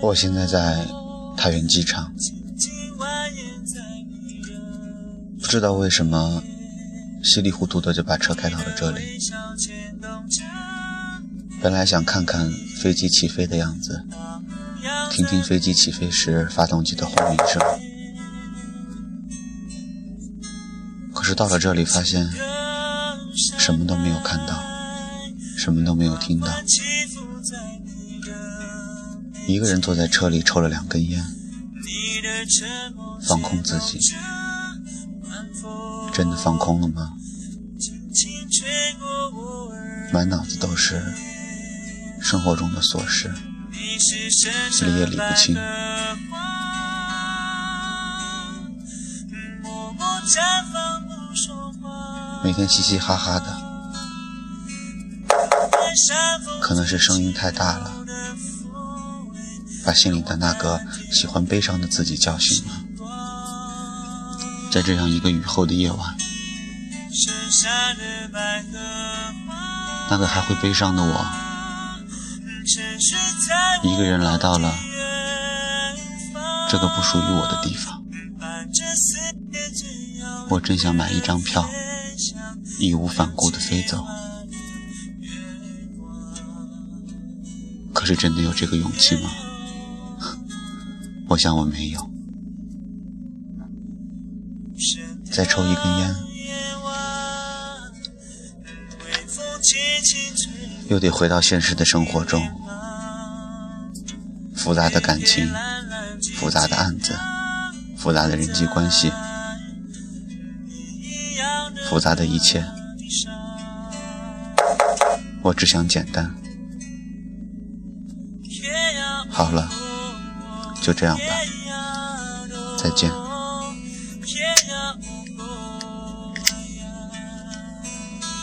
我现在在太原机场，不知道为什么稀里糊涂的就把车开到了这里。本来想看看飞机起飞的样子，听听飞机起飞时发动机的轰鸣声，可是到了这里发现什么都没有看到，什么都没有听到。一个人坐在车里抽了两根烟，放空自己，真的放空了吗？满脑子都是生活中的琐事，理也理不清。每天嘻嘻哈哈的，可能是声音太大了。把心里的那个喜欢悲伤的自己叫醒了，在这样一个雨后的夜晚，那个还会悲伤的我，一个人来到了这个不属于我的地方。我真想买一张票，义无反顾的飞走，可是真的有这个勇气吗？我想我没有。再抽一根烟，又得回到现实的生活中。复杂的感情，复杂的案子，复杂的人际关系，复杂的一切。我只想简单。好了。就这样吧，再见。